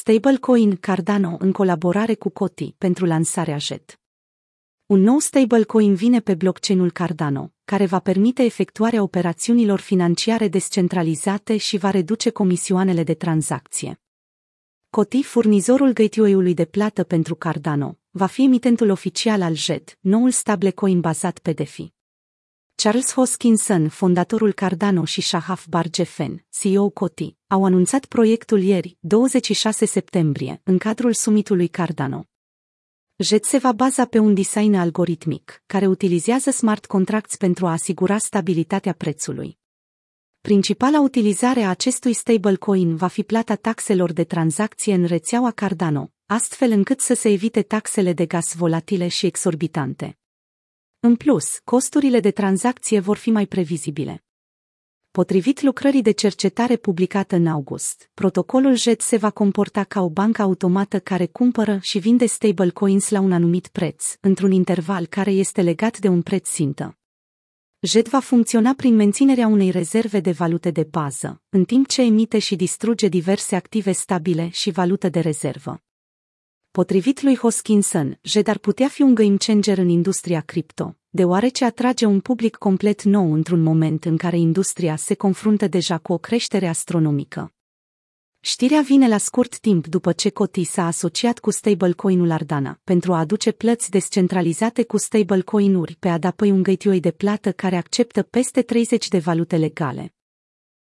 stablecoin Cardano în colaborare cu Coti pentru lansarea JET. Un nou stablecoin vine pe blockchain-ul Cardano, care va permite efectuarea operațiunilor financiare descentralizate și va reduce comisioanele de tranzacție. Coti, furnizorul gateway-ului de plată pentru Cardano, va fi emitentul oficial al JET, noul stablecoin bazat pe DeFi. Charles Hoskinson, fondatorul Cardano și Shahaf Bargefen, CEO Coti, au anunțat proiectul ieri, 26 septembrie, în cadrul summitului Cardano. JET se va baza pe un design algoritmic, care utilizează smart contracts pentru a asigura stabilitatea prețului. Principala utilizare a acestui stablecoin va fi plata taxelor de tranzacție în rețeaua Cardano, astfel încât să se evite taxele de gaz volatile și exorbitante. În plus, costurile de tranzacție vor fi mai previzibile. Potrivit lucrării de cercetare publicată în august, protocolul JET se va comporta ca o bancă automată care cumpără și vinde stablecoins la un anumit preț, într-un interval care este legat de un preț țintă. JET va funcționa prin menținerea unei rezerve de valute de bază, în timp ce emite și distruge diverse active stabile și valută de rezervă. Potrivit lui Hoskinson, JED ar putea fi un game changer în industria cripto, deoarece atrage un public complet nou într-un moment în care industria se confruntă deja cu o creștere astronomică. Știrea vine la scurt timp după ce Coti s-a asociat cu stablecoin-ul Ardana pentru a aduce plăți descentralizate cu stablecoin-uri pe adapăi un gateway de plată care acceptă peste 30 de valute legale.